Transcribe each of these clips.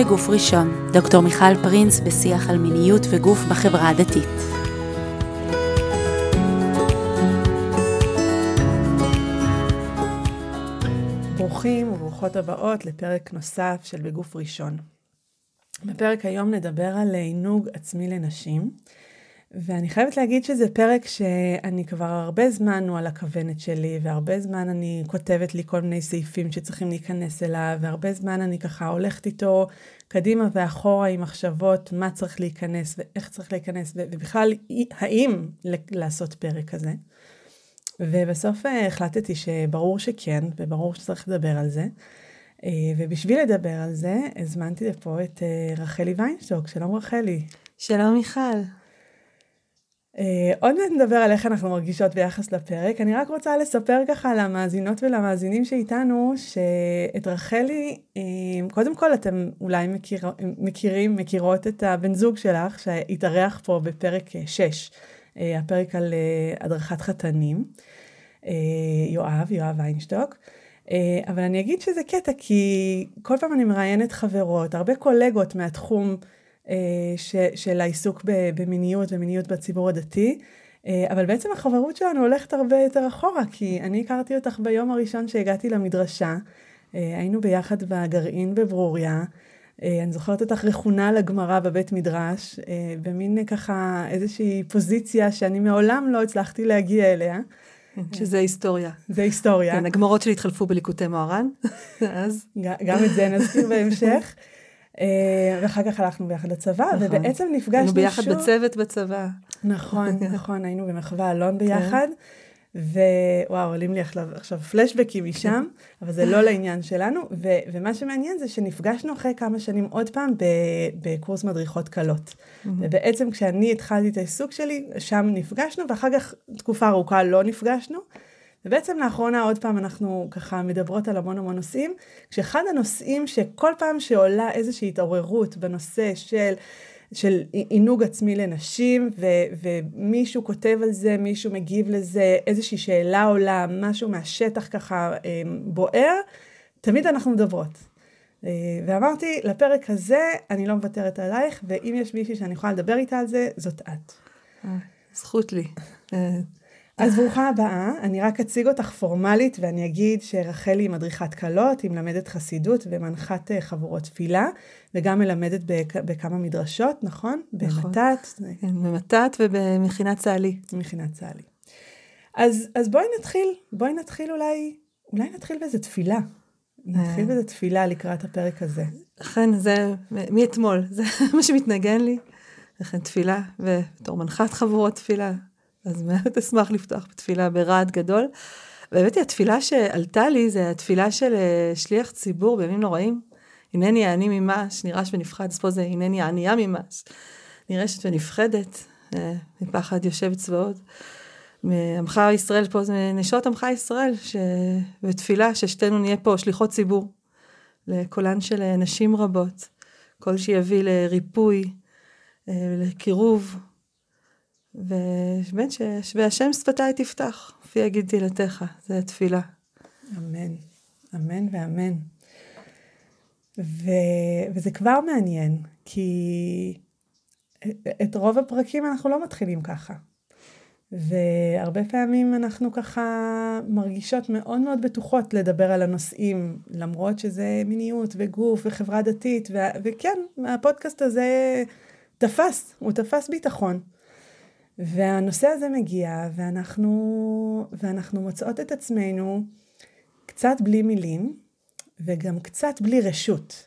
בגוף ראשון, דוקטור מיכל פרינס בשיח על מיניות וגוף בחברה הדתית. ברוכים וברוכות הבאות לפרק נוסף של בגוף ראשון. בפרק היום נדבר על עינוג עצמי לנשים. ואני חייבת להגיד שזה פרק שאני כבר הרבה זמן הוא על הכוונת שלי, והרבה זמן אני כותבת לי כל מיני סעיפים שצריכים להיכנס אליו, והרבה זמן אני ככה הולכת איתו קדימה ואחורה עם מחשבות מה צריך להיכנס ואיך צריך להיכנס, ובכלל האם לעשות פרק כזה. ובסוף אה, החלטתי שברור שכן, וברור שצריך לדבר על זה. אה, ובשביל לדבר על זה, הזמנתי לפה את אה, רחלי ויינשטוק. שלום רחלי. שלום מיכל. Uh, עוד מעט נדבר על איך אנחנו מרגישות ביחס לפרק. אני רק רוצה לספר ככה למאזינות ולמאזינים שאיתנו, שאת רחלי, uh, קודם כל אתם אולי מכיר, מכירים, מכירות את הבן זוג שלך, שהתארח פה בפרק 6, uh, הפרק על הדרכת חתנים, יואב, יואב ויינשטוק. Uh, אבל אני אגיד שזה קטע, כי כל פעם אני מראיינת חברות, הרבה קולגות מהתחום, אה, ש, של העיסוק במיניות ומיניות בציבור הדתי. אה, אבל בעצם החברות שלנו הולכת הרבה יותר אחורה, כי אני הכרתי אותך ביום הראשון שהגעתי למדרשה. אה, היינו ביחד בגרעין בברוריה. אני זוכרת אותך רכונה לגמרא בבית מדרש, במין ככה איזושהי פוזיציה שאני מעולם לא הצלחתי להגיע אליה. שזה היסטוריה. זה היסטוריה. כן, הגמרות שלי התחלפו בליקוטי מוהר"ן, אז. גם את זה נזכיר בהמשך. אה, ואחר כך הלכנו ביחד לצבא, נכון. ובעצם נפגשנו שוב. היינו ביחד בצוות בצבא. נכון, נכון, היינו במחווה אלון ביחד. ווואו, עולים לי עכשיו, עכשיו פלשבקים משם, אבל זה לא לעניין שלנו. ו, ומה שמעניין זה שנפגשנו אחרי כמה שנים עוד פעם בקורס מדריכות קלות. ובעצם כשאני התחלתי את העיסוק שלי, שם נפגשנו, ואחר כך תקופה ארוכה לא נפגשנו. ובעצם לאחרונה עוד פעם אנחנו ככה מדברות על המון המון נושאים, כשאחד הנושאים שכל פעם שעולה איזושהי התעוררות בנושא של... של עינוג עצמי לנשים, ו, ומישהו כותב על זה, מישהו מגיב לזה, איזושהי שאלה עולה, משהו מהשטח ככה אה, בוער, תמיד אנחנו מדברות. אה, ואמרתי, לפרק הזה אני לא מוותרת עלייך, ואם יש מישהי שאני יכולה לדבר איתה על זה, זאת את. אה, זכות לי. אז ברוכה הבאה, אני רק אציג אותך פורמלית ואני אגיד שרחלי היא מדריכת כלות, היא מלמדת חסידות ומנחת אה, חבורות תפילה, וגם מלמדת בכ, בכמה מדרשות, נכון? נכון. במתת. כן, במתת ובמכינת צה"לי. מכינת צה"לי. אז, אז בואי נתחיל, בואי נתחיל אולי, אולי נתחיל באיזה תפילה. נתחיל באיזה תפילה לקראת הפרק הזה. אכן, זה מאתמול, זה מה שמתנגן לי. אכן תפילה, ובתור מנחת חבורות תפילה, אז מאוד אשמח לפתוח בתפילה ברעד גדול. באמת התפילה שעלתה לי זה התפילה של אה, שליח ציבור בימים נוראים. הנני העני ממש, נרעש ונפחד, אז פה זה הנני הענייה ממש. נרעשת ונפחדת, אה, מפחד יושב צבאות. מעמך ישראל פה זה נשות עמך ישראל, ש... ותפילה ששתינו נהיה פה שליחות ציבור לקולן של נשים רבות, קול שיביא לריפוי, אה, ובאמת שהשם שפתיי תפתח, פי יגיד תהילתך, זה התפילה. אמן, אמן ואמן. ו... וזה כבר מעניין, כי את רוב הפרקים אנחנו לא מתחילים ככה. והרבה פעמים אנחנו ככה מרגישות מאוד מאוד בטוחות לדבר על הנושאים, למרות שזה מיניות וגוף וחברה דתית, ו... וכן, הפודקאסט הזה תפס, הוא תפס ביטחון. והנושא הזה מגיע, ואנחנו, ואנחנו מוצאות את עצמנו קצת בלי מילים, וגם קצת בלי רשות.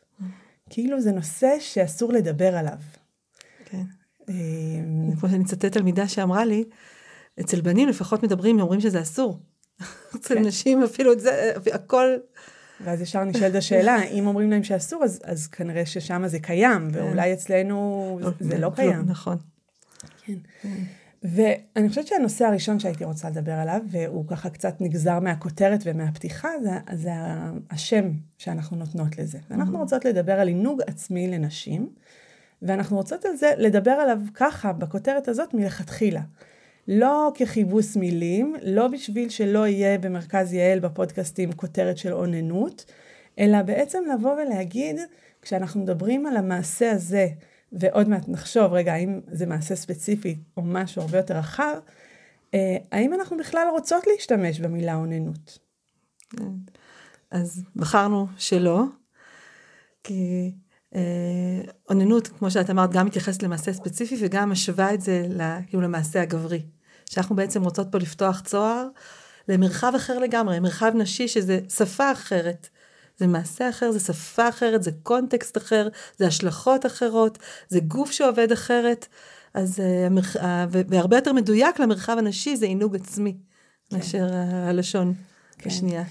כאילו זה נושא שאסור לדבר עליו. כן. אמ, כמו שאני אצטט תלמידה שאמרה לי, אצל בנים לפחות מדברים, אומרים שזה אסור. אצל כן. נשים אפילו את זה, הכל... ואז ישר נשאלת השאלה, אם אומרים להם שאסור, אז, אז כנראה ששם זה קיים, כן. ואולי אצלנו זה, זה לא קיים. נכון. כן. ואני חושבת שהנושא הראשון שהייתי רוצה לדבר עליו, והוא ככה קצת נגזר מהכותרת ומהפתיחה, זה, זה השם שאנחנו נותנות לזה. אנחנו mm-hmm. רוצות לדבר על עינוג עצמי לנשים, ואנחנו רוצות על זה לדבר עליו ככה, בכותרת הזאת, מלכתחילה. לא ככיבוס מילים, לא בשביל שלא יהיה במרכז יעל בפודקאסטים כותרת של אוננות, אלא בעצם לבוא ולהגיד כשאנחנו מדברים על המעשה הזה, ועוד מעט נחשוב, רגע, האם זה מעשה ספציפי או משהו הרבה יותר רחב, אה, האם אנחנו בכלל רוצות להשתמש במילה אוננות? כן. אז בחרנו שלא, כי אה, אוננות, כמו שאת אמרת, גם מתייחסת למעשה ספציפי וגם משווה את זה כאילו למעשה הגברי. שאנחנו בעצם רוצות פה לפתוח צוהר למרחב אחר לגמרי, מרחב נשי שזה שפה אחרת. זה מעשה אחר, זה שפה אחרת, זה קונטקסט אחר, זה השלכות אחרות, זה גוף שעובד אחרת. אז, uh, והרבה יותר מדויק למרחב הנשי זה עינוג עצמי, כן. מאשר הלשון כן. השנייה.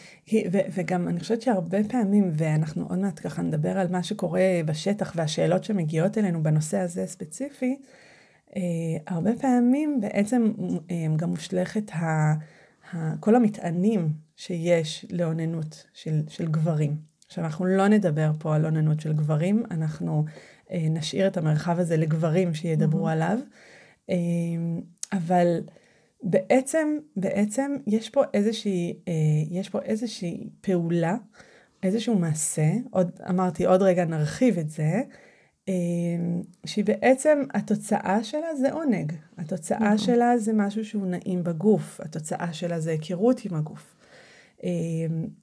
ו- וגם אני חושבת שהרבה פעמים, ואנחנו עוד מעט ככה נדבר על מה שקורה בשטח והשאלות שמגיעות אלינו בנושא הזה ספציפי, uh, הרבה פעמים בעצם uh, גם מושלכת ה- ה- כל המטענים שיש לאוננות של, של גברים. עכשיו, אנחנו לא נדבר פה על אוננות של גברים, אנחנו אה, נשאיר את המרחב הזה לגברים שידברו mm-hmm. עליו. אה, אבל בעצם, בעצם יש פה איזושהי, אה, יש פה איזושהי פעולה, איזשהו מעשה, עוד, אמרתי, עוד רגע נרחיב את זה, אה, שהיא בעצם, התוצאה שלה זה עונג. התוצאה mm-hmm. שלה זה משהו שהוא נעים בגוף, התוצאה שלה זה היכרות עם הגוף. אה,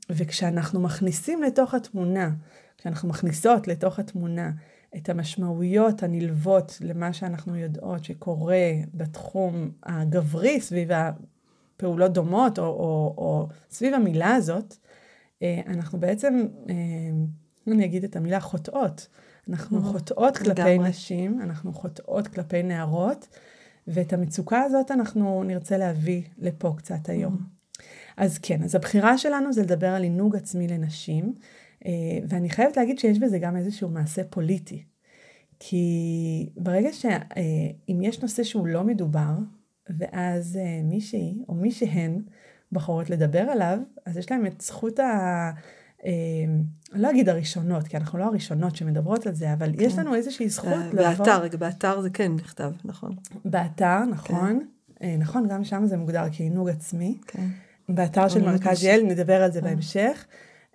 וכשאנחנו מכניסים לתוך התמונה, כשאנחנו מכניסות לתוך התמונה את המשמעויות הנלוות למה שאנחנו יודעות שקורה בתחום הגברי סביב הפעולות דומות, או, או, או סביב המילה הזאת, אה, אנחנו בעצם, אה, אני אגיד את המילה חוטאות. אנחנו חוטאות כלפי לגמרי. נשים, אנחנו חוטאות כלפי נערות, ואת המצוקה הזאת אנחנו נרצה להביא לפה קצת היום. אז כן, אז הבחירה שלנו זה לדבר על עינוג עצמי לנשים. אה, ואני חייבת להגיד שיש בזה גם איזשהו מעשה פוליטי. כי ברגע שאם אה, יש נושא שהוא לא מדובר, ואז אה, מישהי או מישהן בחורות לדבר עליו, אז יש להם את זכות ה... אני לא אגיד הראשונות, כי אנחנו לא הראשונות שמדברות על זה, אבל כן. יש לנו איזושהי זכות לבוא... באתר, רגע, באתר זה כן נכתב, נכון. באתר, נכון. כן. נכון, גם שם זה מוגדר כעינוג עצמי. כן. באתר של מרכז יעל, נדבר על זה בהמשך.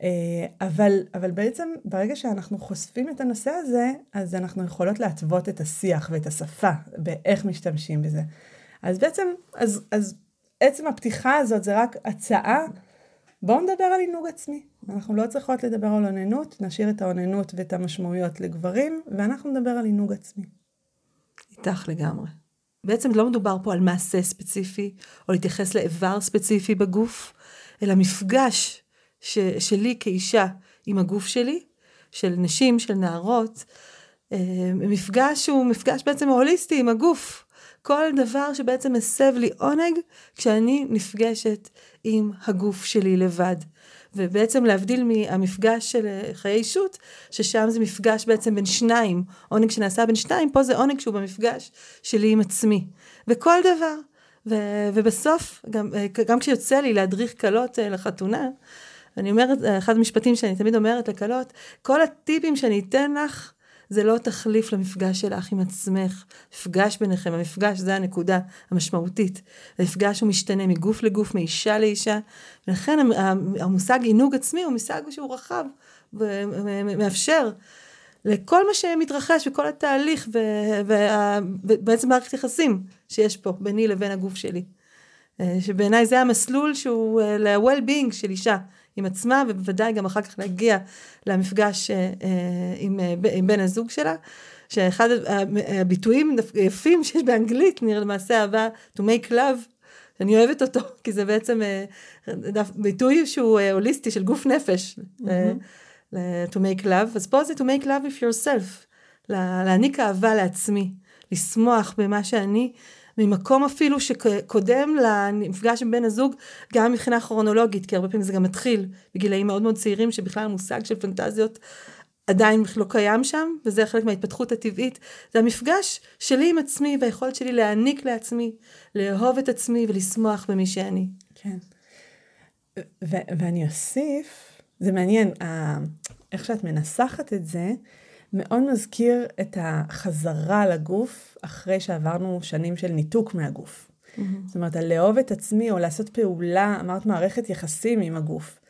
אה, אבל, אבל בעצם ברגע שאנחנו חושפים את הנושא הזה, אז אנחנו יכולות להתוות את השיח ואת השפה באיך משתמשים בזה. אז בעצם, אז, אז עצם הפתיחה הזאת זה רק הצעה, בואו נדבר על עינוג עצמי. אנחנו לא צריכות לדבר על אוננות, נשאיר את האוננות ואת המשמעויות לגברים, ואנחנו נדבר על עינוג עצמי. איתך לגמרי. בעצם לא מדובר פה על מעשה ספציפי, או להתייחס לאיבר ספציפי בגוף, אלא מפגש ש, שלי כאישה עם הגוף שלי, של נשים, של נערות, אה, מפגש שהוא מפגש בעצם הוליסטי עם הגוף. כל דבר שבעצם מסב לי עונג כשאני נפגשת עם הגוף שלי לבד. ובעצם להבדיל מהמפגש של אה, חיי אישות, ששם זה מפגש בעצם בין שניים, עונג שנעשה בין שניים, פה זה עונג שהוא במפגש שלי עם עצמי. וכל דבר. ו- ובסוף, גם, אה, גם כשיוצא לי להדריך כלות לחתונה, אני אומרת, אחד המשפטים שאני תמיד אומרת לקלות, כל הטיפים שאני אתן לך, זה לא תחליף למפגש שלך עם עצמך. מפגש ביניכם, המפגש זה הנקודה המשמעותית. המפגש הוא משתנה מגוף לגוף, מאישה לאישה, ולכן המושג עינוג עצמי הוא מושג שהוא רחב ומאפשר לכל מה שמתרחש וכל התהליך ובעצם מערכת יחסים שיש פה ביני לבין הגוף שלי. אה, שבעיניי זה המסלול שהוא אה, ל-well-being של אישה. עם עצמה, ובוודאי גם אחר כך להגיע למפגש אה, אה, עם, אה, עם בן הזוג שלה. שאחד הביטויים היפים שיש באנגלית, נראה למעשה אהבה to make love, אני אוהבת אותו, כי זה בעצם ביטוי שהוא הוליסטי של גוף נפש, mm-hmm. to make love, אז פה זה to make love with yourself, להעניק אהבה לעצמי, לשמוח במה שאני, ממקום אפילו שקודם למפגש עם בן הזוג, גם מבחינה כרונולוגית, כי הרבה פעמים זה גם מתחיל בגילאים מאוד מאוד צעירים, שבכלל המושג של פנטזיות עדיין לא קיים שם, וזה חלק מההתפתחות הטבעית. זה המפגש שלי עם עצמי והיכולת שלי להעניק לעצמי, לאהוב את עצמי ולשמוח במי שאני. כן. ו- ואני אוסיף, זה מעניין, איך שאת מנסחת את זה, מאוד מזכיר את החזרה לגוף אחרי שעברנו שנים של ניתוק מהגוף. Mm-hmm. זאת אומרת, לאהוב את עצמי או לעשות פעולה, אמרת מערכת יחסים עם הגוף.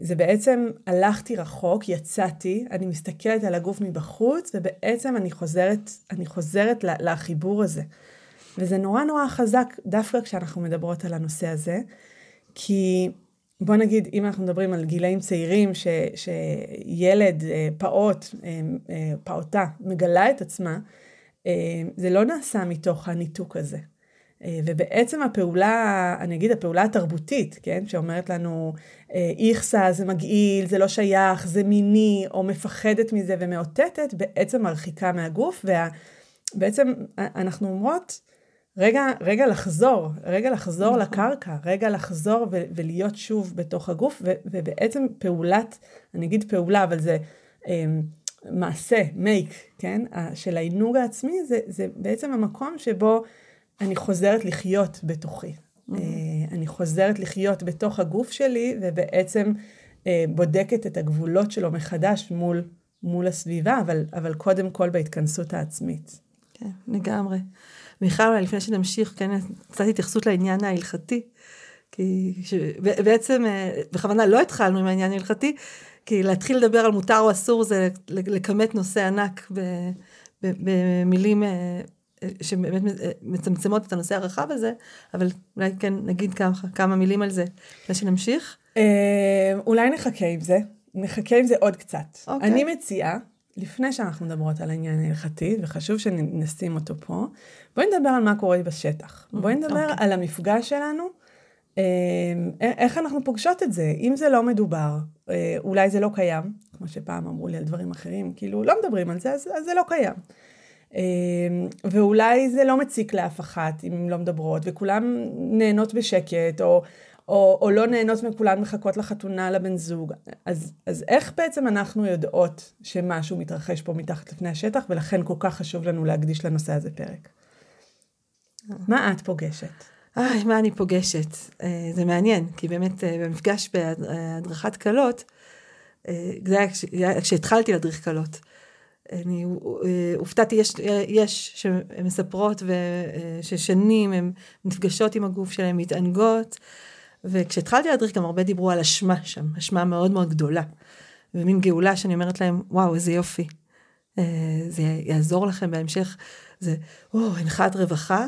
זה בעצם הלכתי רחוק, יצאתי, אני מסתכלת על הגוף מבחוץ, ובעצם אני חוזרת, אני חוזרת לחיבור הזה. וזה נורא נורא חזק דווקא כשאנחנו מדברות על הנושא הזה, כי בוא נגיד, אם אנחנו מדברים על גילאים צעירים, ש, שילד, אה, פעוט, אה, אה, פעוטה, מגלה את עצמה, זה לא נעשה מתוך הניתוק הזה. ובעצם הפעולה, אני אגיד הפעולה התרבותית, כן, שאומרת לנו איכסה זה מגעיל, זה לא שייך, זה מיני, או מפחדת מזה ומאותתת, בעצם מרחיקה מהגוף, ובעצם אנחנו אומרות, רגע, רגע לחזור, רגע לחזור נכון. לקרקע, רגע לחזור ו- ולהיות שוב בתוך הגוף, ו- ובעצם פעולת, אני אגיד פעולה, אבל זה אה, מעשה, מייק, כן, של העינוג העצמי, זה, זה בעצם המקום שבו אני חוזרת לחיות בתוכי. Mm-hmm. אה, אני חוזרת לחיות בתוך הגוף שלי, ובעצם אה, בודקת את הגבולות שלו מחדש מול, מול הסביבה, אבל, אבל קודם כל בהתכנסות העצמית. כן, לגמרי. מיכל, אולי לפני שנמשיך, כן, קצת התייחסות לעניין ההלכתי. כי ש... בעצם, אה, בכוונה לא התחלנו עם העניין ההלכתי, כי להתחיל לדבר על מותר או אסור זה לכמת נושא ענק במילים אה, שבאמת אה, מצמצמות את הנושא הרחב הזה, אבל אולי כן נגיד כמה, כמה מילים על זה, לפני שנמשיך. אולי נחכה עם זה, נחכה עם זה עוד קצת. Okay. אוקיי. אני מציעה לפני שאנחנו מדברות על העניין ההלכתי, וחשוב שנשים אותו פה, בואי נדבר על מה קורה בשטח. Mm, בואי נדבר okay. אוקיי. על המפגש שלנו, אה, איך אנחנו פוגשות את זה. אם זה לא מדובר, אה, אולי זה לא קיים, כמו שפעם אמרו לי על דברים אחרים, כאילו לא מדברים על זה, אז, אז זה לא קיים. אה, ואולי זה לא מציק לאף אחת אם לא מדברות, וכולם נהנות בשקט, או... או, או לא נהנות מכולן מחכות לחתונה לבן זוג. אז, אז איך בעצם אנחנו יודעות שמשהו מתרחש פה מתחת לפני השטח, ולכן כל כך חשוב לנו להקדיש לנושא הזה פרק? מה את פוגשת? איי, מה אני פוגשת? אה, זה מעניין, כי באמת אה, במפגש בהדרכת כלות, אה, זה היה כשהתחלתי להדריך כלות. אני הופתעתי, יש, יש שמספרות ששנים הן נפגשות עם הגוף שלהן, מתענגות, וכשהתחלתי להדריך גם הרבה דיברו על אשמה שם, אשמה מאוד מאוד גדולה. ומין גאולה שאני אומרת להם, וואו, איזה יופי. אה, זה יעזור לכם בהמשך. זה, או, הנחת רווחה.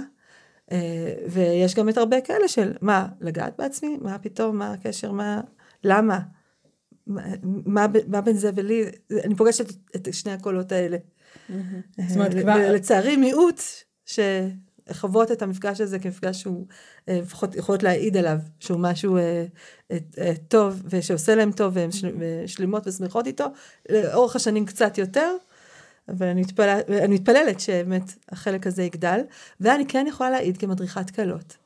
אה, ויש גם את הרבה כאלה של, מה, לגעת בעצמי? מה פתאום? מה הקשר? מה, למה? מה, מה, מה בין זה ולי? אני פוגשת את שני הקולות האלה. Mm-hmm. זאת אומרת, כבר... לצערי מיעוט, ש... חוות את המפגש הזה כמפגש שהוא אה, לפחות יכולות להעיד עליו, שהוא משהו אה, אה, טוב ושעושה להם טוב והן שלמות ושמחות איתו, לאורך השנים קצת יותר, אבל אני, מתפלל, אני מתפללת שבאמת החלק הזה יגדל, ואני כן יכולה להעיד כמדריכת כלות,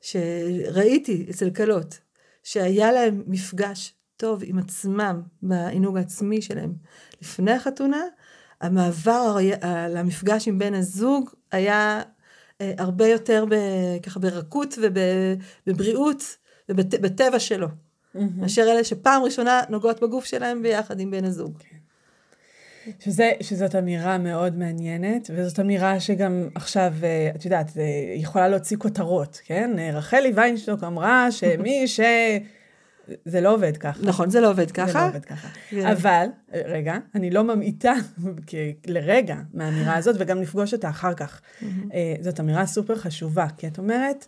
שראיתי אצל כלות, שהיה להם מפגש טוב עם עצמם בעינוג העצמי שלהם לפני החתונה, המעבר למפגש עם בן הזוג היה הרבה יותר ב, ככה ברכות ובבריאות ובטבע שלו, mm-hmm. מאשר אלה שפעם ראשונה נוגעות בגוף שלהם ביחד עם בן הזוג. כן. שזה, שזאת אמירה מאוד מעניינת, וזאת אמירה שגם עכשיו, אה, את יודעת, יכולה להוציא כותרות, כן? רחלי ויינשטוק אמרה שמי ש... זה לא עובד ככה. נכון, זה לא עובד ככה. זה לא עובד ככה. אבל, רגע, אני לא ממעיטה לרגע מהאמירה הזאת, וגם נפגוש אותה אחר כך. אה, זאת אמירה סופר חשובה, כי את אומרת,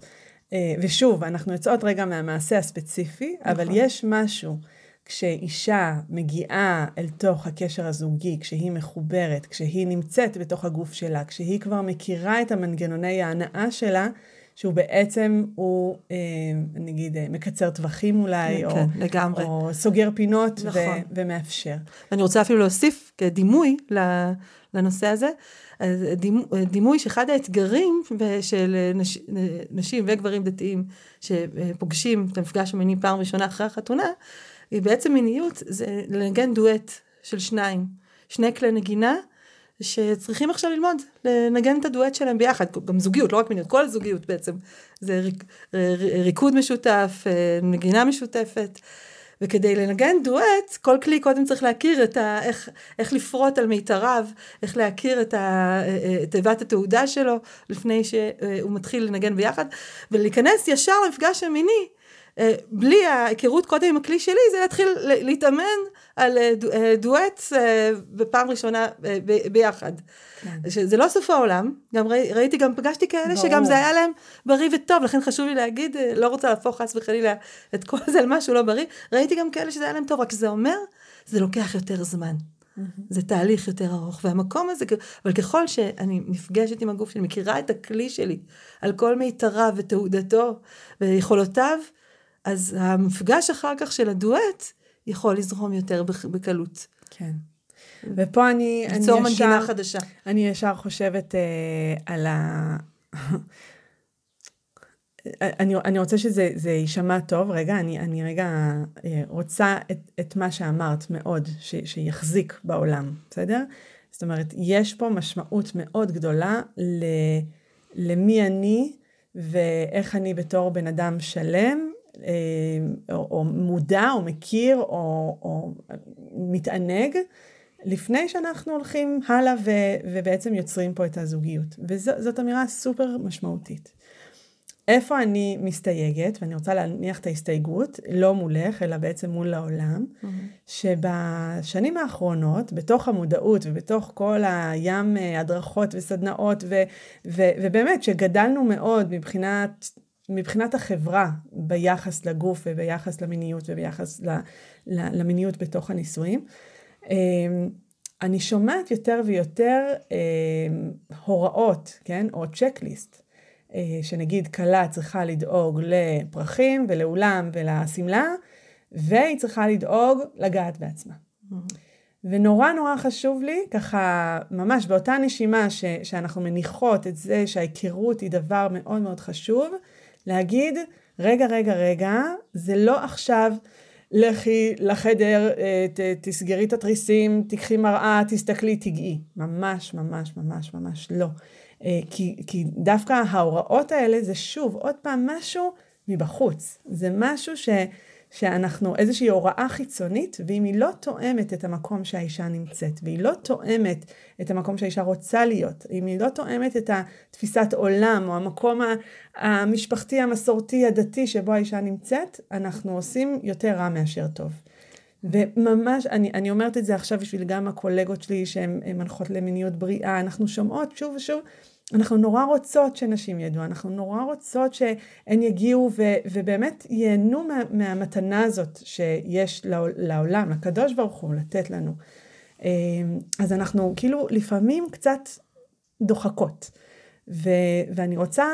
אה, ושוב, אנחנו יוצאות רגע מהמעשה הספציפי, אבל נכון. יש משהו. כשאישה מגיעה אל תוך הקשר הזוגי, כשהיא מחוברת, כשהיא נמצאת בתוך הגוף שלה, כשהיא כבר מכירה את המנגנוני ההנאה שלה, שהוא בעצם, הוא אה, נגיד אה, מקצר טווחים אולי, כן, או, לגמרי. או סוגר פינות נכון. ו, ומאפשר. אני רוצה אפילו להוסיף כדימוי לנושא הזה, דימוי, דימוי שאחד האתגרים של נש, נשים וגברים דתיים שפוגשים את המפגש המיני פעם ראשונה אחרי החתונה, היא בעצם מיניות, זה לנגן דואט של שניים, שני כלי נגינה. שצריכים עכשיו ללמוד לנגן את הדואט שלהם ביחד, גם זוגיות, לא רק מיניות, כל זוגיות בעצם. זה ריק, ריקוד משותף, אה, נגינה משותפת. וכדי לנגן דואט, כל כלי קודם צריך להכיר את ה... איך, איך לפרוט על מיתריו, איך להכיר את אה, אה, תיבת התעודה שלו לפני שהוא מתחיל לנגן ביחד, ולהיכנס ישר למפגש המיני בלי ההיכרות קודם עם הכלי שלי, זה להתחיל להתאמן על אה, אה, דואט בפעם ראשונה ביחד. כן. זה לא סוף העולם, גם ראי, ראיתי, גם פגשתי כאלה ברור. שגם זה היה להם בריא וטוב, לכן חשוב לי להגיד, לא רוצה להפוך חס וחלילה את כל זה על משהו לא בריא, ראיתי גם כאלה שזה היה להם טוב, רק זה אומר, זה לוקח יותר זמן. זה תהליך יותר ארוך, והמקום הזה, אבל ככל שאני נפגשת עם הגוף שלי, מכירה את הכלי שלי על כל מיתריו ותעודתו ויכולותיו, אז המפגש אחר כך של הדואט יכול לזרום יותר בקלות. כן. ופה אני, אני ישר, מנגינה חדשה. אני ישר חושבת אה, על ה... אני, אני רוצה שזה יישמע טוב, רגע, אני, אני רגע אה, רוצה את, את מה שאמרת מאוד, ש, שיחזיק בעולם, בסדר? זאת אומרת, יש פה משמעות מאוד גדולה ל, למי אני ואיך אני בתור בן אדם שלם, או, או מודע, או מכיר, או, או מתענג, לפני שאנחנו הולכים הלאה ו, ובעצם יוצרים פה את הזוגיות. וזאת אמירה סופר משמעותית. איפה אני מסתייגת, ואני רוצה להניח את ההסתייגות, לא מולך, אלא בעצם מול העולם, mm-hmm. שבשנים האחרונות, בתוך המודעות ובתוך כל הים אה, הדרכות וסדנאות, ו, ו, ובאמת שגדלנו מאוד מבחינת, מבחינת החברה ביחס לגוף וביחס למיניות וביחס ל, ל, למיניות בתוך הנישואים, אה, אני שומעת יותר ויותר אה, הוראות, כן, או צ'קליסט. אה, שנגיד כלה צריכה לדאוג לפרחים ולאולם ולשמלה, והיא צריכה לדאוג לגעת בעצמה. Mm-hmm. ונורא נורא חשוב לי, ככה ממש באותה נשימה ש, שאנחנו מניחות את זה שההיכרות היא דבר מאוד מאוד חשוב, להגיד, רגע, רגע, רגע, זה לא עכשיו לכי לחדר, אה, ת, תסגרי את התריסים, תיקחי מראה, תסתכלי, תגעי. ממש, ממש, ממש, ממש לא. אה, כי, כי דווקא ההוראות האלה זה שוב, עוד פעם, משהו מבחוץ. זה משהו ש, שאנחנו, איזושהי הוראה חיצונית, ואם היא לא תואמת את המקום שהאישה נמצאת, והיא לא תואמת את המקום שהאישה רוצה להיות, אם היא לא תואמת את התפיסת עולם, או המקום המשפחתי, המסורתי, הדתי, שבו האישה נמצאת, אנחנו עושים יותר רע מאשר טוב. וממש, אני, אני אומרת את זה עכשיו בשביל גם הקולגות שלי שהן מנחות למיניות בריאה, אנחנו שומעות שוב ושוב אנחנו נורא רוצות שנשים ידעו, אנחנו נורא רוצות שהן יגיעו ו, ובאמת ייהנו מה, מהמתנה הזאת שיש לעולם, לקדוש ברוך הוא, לתת לנו. אמ, אז אנחנו כאילו לפעמים קצת דוחקות. ו, ואני רוצה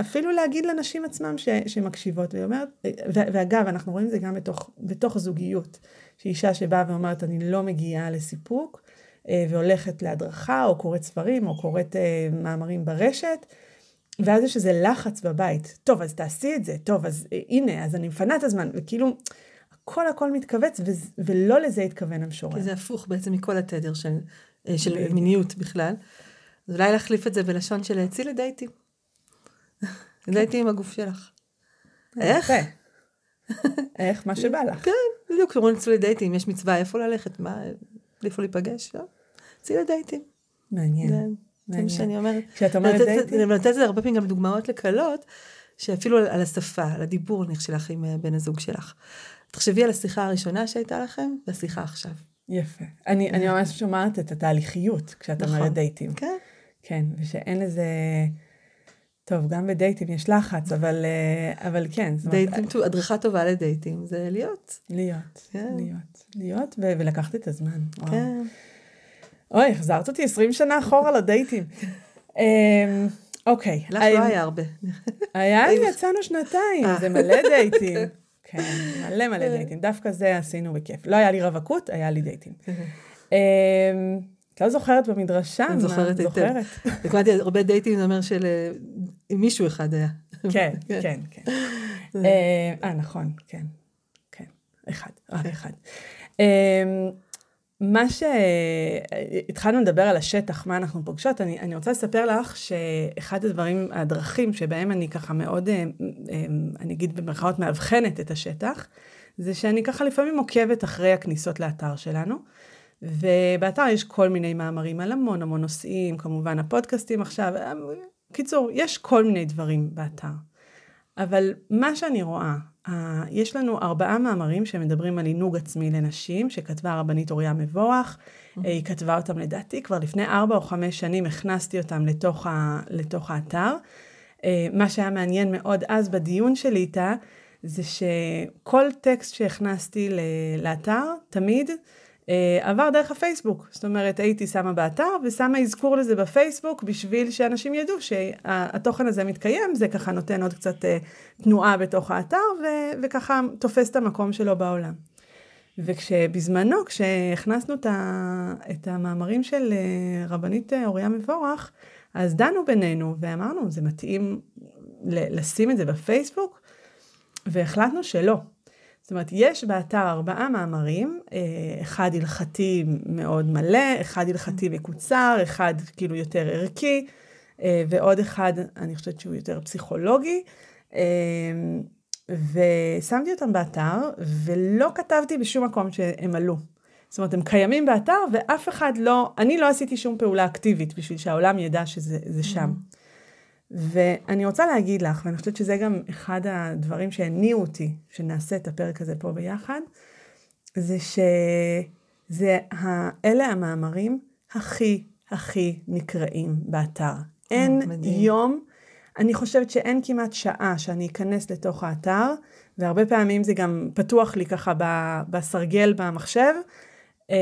אפילו להגיד לנשים עצמם ש, שמקשיבות, והיא אומרת, ו, ואגב, אנחנו רואים את זה גם בתוך, בתוך זוגיות, שאישה שבאה ואומרת, אני לא מגיעה לסיפוק, והולכת להדרכה, או קוראת ספרים, או קוראת אה, מאמרים ברשת, ואז יש איזה לחץ בבית. טוב, אז תעשי את זה, טוב, אז אה, הנה, אז אני מפנה את הזמן, וכאילו, הכל הכל מתכווץ, ו- ולא לזה התכוון המשורר. כי זה הפוך בעצם מכל התדר של, של מיניות בכלל. אז אולי להחליף את זה בלשון של צאי לדייטים. לדייטים עם הגוף שלך. איך? איך? מה שבא לך. כן, בדיוק, כשאומרים לצאו לדייטים, יש מצווה איפה ללכת, מה, איפה להיפגש, לא? צאי לדייטים. מעניין. זה מה שאני אומרת. כשאת אומרת דייטים? אני נותנת את זה הרבה פעמים גם דוגמאות לקלות, שאפילו על השפה, על הדיבור נניח שלך עם אה, בן הזוג שלך. תחשבי על השיחה הראשונה שהייתה לכם, והשיחה עכשיו. יפה. אני, אני ממש שומעת את התהליכיות כשאת נכון. אומרת דייטים. כן. כן, ושאין לזה... טוב, גם בדייטים יש לחץ, אבל, אה, אבל כן. דייטים, אומרת, הדרכה טובה לדייטים זה להיות. להיות, כן. להיות. להיות ו- ולקחת את הזמן. כן. אוי, החזרת אותי 20 שנה אחורה לדייטים. אמ, אוקיי. לך לא היה הרבה. היה יצאנו שנתיים, אה. זה מלא דייטים. כן, מלא מלא דייטים. דווקא זה עשינו בכיף. לא היה לי רווקות, היה לי דייטים. אמ, את לא זוכרת במדרשה? אני זוכרת היטב. הקמתי הרבה דייטים, זה אומר של אה, מישהו אחד היה. כן, כן, כן. אה, אה, נכון, כן. כן, אחד, רק אחד. מה שהתחלנו לדבר על השטח, מה אנחנו פוגשות, אני, אני רוצה לספר לך שאחד הדברים, הדרכים שבהם אני ככה מאוד, אה, אני אגיד במרכאות, מאבחנת את השטח, זה שאני ככה לפעמים עוקבת אחרי הכניסות לאתר שלנו. ובאתר יש כל מיני מאמרים על המון המון נושאים, כמובן הפודקאסטים עכשיו, קיצור, יש כל מיני דברים באתר. אבל מה שאני רואה, אה, יש לנו ארבעה מאמרים שמדברים על עינוג עצמי לנשים, שכתבה הרבנית אוריה מבורך. אה, היא כתבה אותם לדעתי כבר לפני ארבע או חמש שנים, הכנסתי אותם לתוך, ה, לתוך האתר. אה, מה שהיה מעניין מאוד אז בדיון שלי איתה, זה שכל טקסט שהכנסתי לאתר, תמיד, עבר דרך הפייסבוק. זאת אומרת, הייתי שמה באתר ושמה אזכור לזה בפייסבוק בשביל שאנשים ידעו שהתוכן הזה מתקיים, זה ככה נותן עוד קצת אה, תנועה בתוך האתר ו- וככה תופס את המקום שלו בעולם. וכשבזמנו, כשהכנסנו את, את המאמרים של אה, רבנית אוריה מבורך, אז דנו בינינו ואמרנו, זה מתאים לשים את זה בפייסבוק? והחלטנו שלא. זאת אומרת, יש באתר ארבעה מאמרים, אה, אחד הלכתי מאוד מלא, אחד הלכתי מקוצר, אחד כאילו יותר ערכי, אה, ועוד אחד, אני חושבת שהוא יותר פסיכולוגי. אה, ושמתי אותם באתר, ולא כתבתי בשום מקום שהם עלו. זאת אומרת, הם קיימים באתר, ואף אחד לא, אני לא עשיתי שום פעולה אקטיבית בשביל שהעולם ידע שזה שם. Mm-hmm. ואני רוצה להגיד לך, ואני חושבת שזה גם אחד הדברים שהניעו אותי, שנעשה את הפרק הזה פה ביחד, זה שזה, אלה המאמרים הכי הכי נקראים באתר. אין מדהים. יום, אני חושבת שאין כמעט שעה שאני אכנס לתוך האתר, והרבה פעמים זה גם פתוח לי ככה בסרגל במחשב, אה,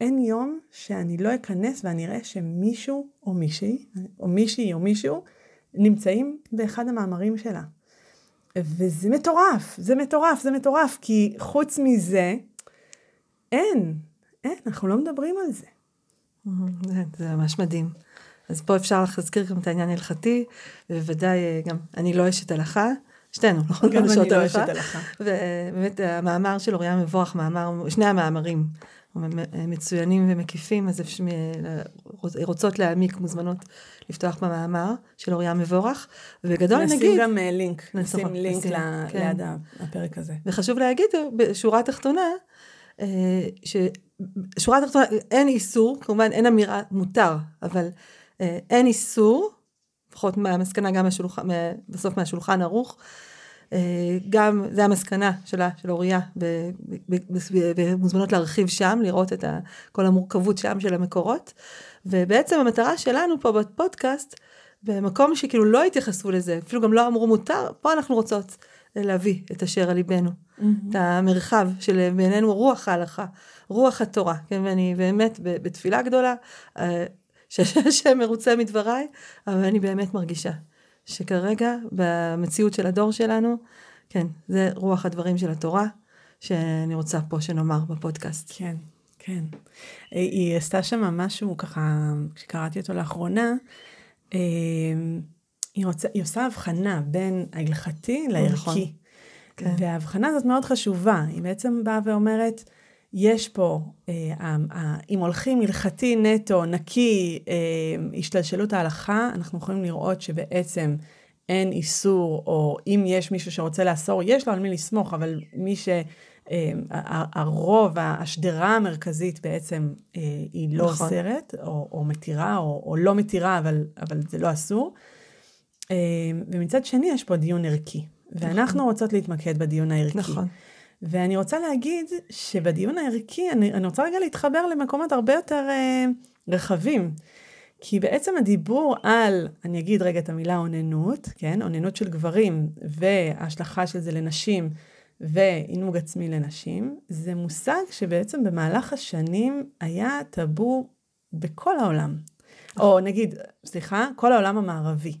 אין יום שאני לא אכנס ואני אראה שמישהו או מישהי, או מישהי או מישהו, נמצאים באחד המאמרים שלה. וזה מטורף, זה מטורף, זה מטורף, כי חוץ מזה, אין, אין, אנחנו לא מדברים על זה. זה ממש מדהים. אז פה אפשר להזכיר גם את העניין ההלכתי, ובוודאי אה, גם, אני לא אשת הלכה, שתינו, לא גם אני לא אשת הלכה. ובאמת המאמר של אוריה מבורך, מאמר, שני המאמרים מצוינים ומקיפים, אז רוצות להעמיק, מוזמנות לפתוח במאמר של אוריה מבורך, ובגדול נשים נגיד... נשים גם uh, לינק, נשים נכון, לינק נשים, ל- כן. ליד הפרק הזה. וחשוב להגיד בשורה התחתונה, uh, ששורה התחתונה אין איסור, כמובן אין אמירה מותר, אבל אין איסור, לפחות מהמסקנה גם מהשולחן, בסוף מהשולחן ערוך, גם, זה המסקנה שלה, של אוריה, ומוזמנות להרחיב שם, לראות את כל המורכבות שם של המקורות. ובעצם המטרה שלנו פה בפודקאסט, במקום שכאילו לא התייחסו לזה, אפילו גם לא אמרו מותר, פה אנחנו רוצות להביא את אשר על ליבנו, mm-hmm. את המרחב של בעינינו רוח ההלכה, רוח התורה, כן, ואני באמת בתפילה גדולה, אה, שהשם מרוצה מדבריי, אבל אני באמת מרגישה שכרגע במציאות של הדור שלנו, כן, זה רוח הדברים של התורה, שאני רוצה פה שנאמר בפודקאסט. כן. כן. היא עשתה שם משהו ככה, כשקראתי אותו לאחרונה, אה, היא, רוצה, היא עושה הבחנה בין ההלכתי לערכי. נכון. כן. וההבחנה הזאת מאוד חשובה. היא בעצם באה ואומרת, יש פה, אה, אה, אם הולכים הלכתי נטו, נקי, אה, השתלשלות ההלכה, אנחנו יכולים לראות שבעצם אין איסור, או אם יש מישהו שרוצה לאסור, יש לו על מי לסמוך, אבל מי ש... אמ, הרוב, השדרה המרכזית בעצם אה, היא לא נכון. אוסרת, או, או מתירה, או, או לא מתירה, אבל, אבל זה לא אסור. אמ, ומצד שני יש פה דיון ערכי, ואנחנו נכון. רוצות להתמקד בדיון הערכי. נכון. ואני רוצה להגיד שבדיון הערכי, אני, אני רוצה רגע להתחבר למקומות הרבה יותר אה, רחבים. כי בעצם הדיבור על, אני אגיד רגע את המילה אוננות, כן? אוננות של גברים וההשלכה של זה לנשים, ועינוג עצמי לנשים, זה מושג שבעצם במהלך השנים היה טאבו בכל העולם. או נגיד, סליחה, כל העולם המערבי.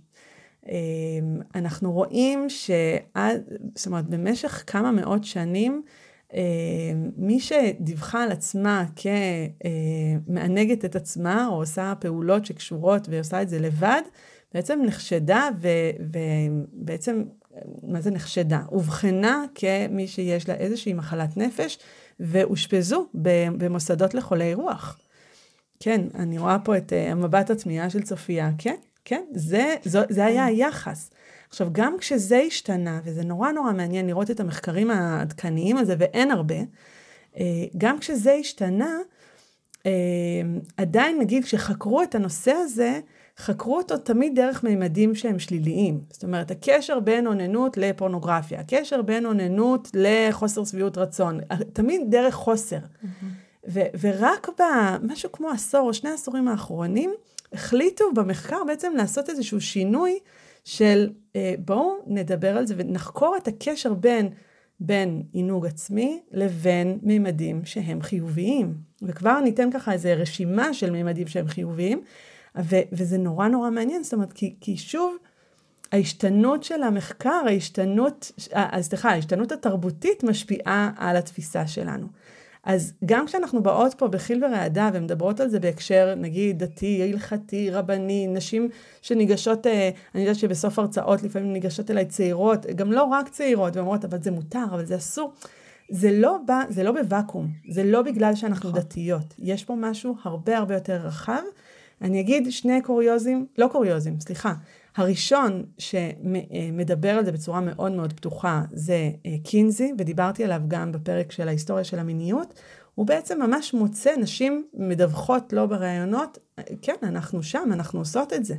אמ, אנחנו רואים שעד, זאת אומרת, במשך כמה מאות שנים, אמ, מי שדיווחה על עצמה כמענגת את עצמה, או עושה פעולות שקשורות ועושה את זה לבד, בעצם נחשדה ובעצם מה זה נחשדה? אובחנה כמי שיש לה איזושהי מחלת נפש, ואושפזו במוסדות לחולי רוח. כן, אני רואה פה את המבט התמיהה של צופיה, כן, כן, זה, זו, זה היה היחס. עכשיו, גם כשזה השתנה, וזה נורא נורא מעניין לראות את המחקרים העדכניים הזה, ואין הרבה, uh, גם כשזה השתנה, uh, עדיין נגיד כשחקרו את הנושא הזה, חקרו אותו תמיד דרך מימדים שהם שליליים. זאת אומרת, הקשר בין אוננות לפורנוגרפיה, הקשר בין אוננות לחוסר שביעות רצון, תמיד דרך חוסר. Mm-hmm. ו- ורק במשהו כמו עשור או שני עשורים האחרונים, החליטו במחקר בעצם לעשות איזשהו שינוי של אה, בואו נדבר על זה ונחקור את הקשר בין, בין עינוג עצמי לבין מימדים שהם חיוביים. וכבר ניתן ככה איזה רשימה של מימדים שהם חיוביים, ו- וזה נורא נורא מעניין, זאת אומרת, כי, כי שוב, ההשתנות של המחקר, ההשתנות, אה, סליחה, ההשתנות התרבותית משפיעה על התפיסה שלנו. אז גם כשאנחנו באות פה בחיל ורעדה ומדברות על זה בהקשר נגיד דתי, הלכתי, רבני, נשים שניגשות, אה, אני יודעת שבסוף הרצאות לפעמים ניגשות אליי צעירות, גם לא רק צעירות, ואומרות אבל זה מותר, אבל זה אסור. זה לא בא, זה לא בוואקום, זה לא בגלל שאנחנו נכון. דתיות, יש פה משהו הרבה הרבה יותר רחב. אני אגיד שני קוריוזים, לא קוריוזים, סליחה, הראשון שמדבר על זה בצורה מאוד מאוד פתוחה זה אה, קינזי, ודיברתי עליו גם בפרק של ההיסטוריה של המיניות. הוא בעצם ממש מוצא נשים מדווחות לו בראיונות, כן, אנחנו שם, אנחנו עושות את זה.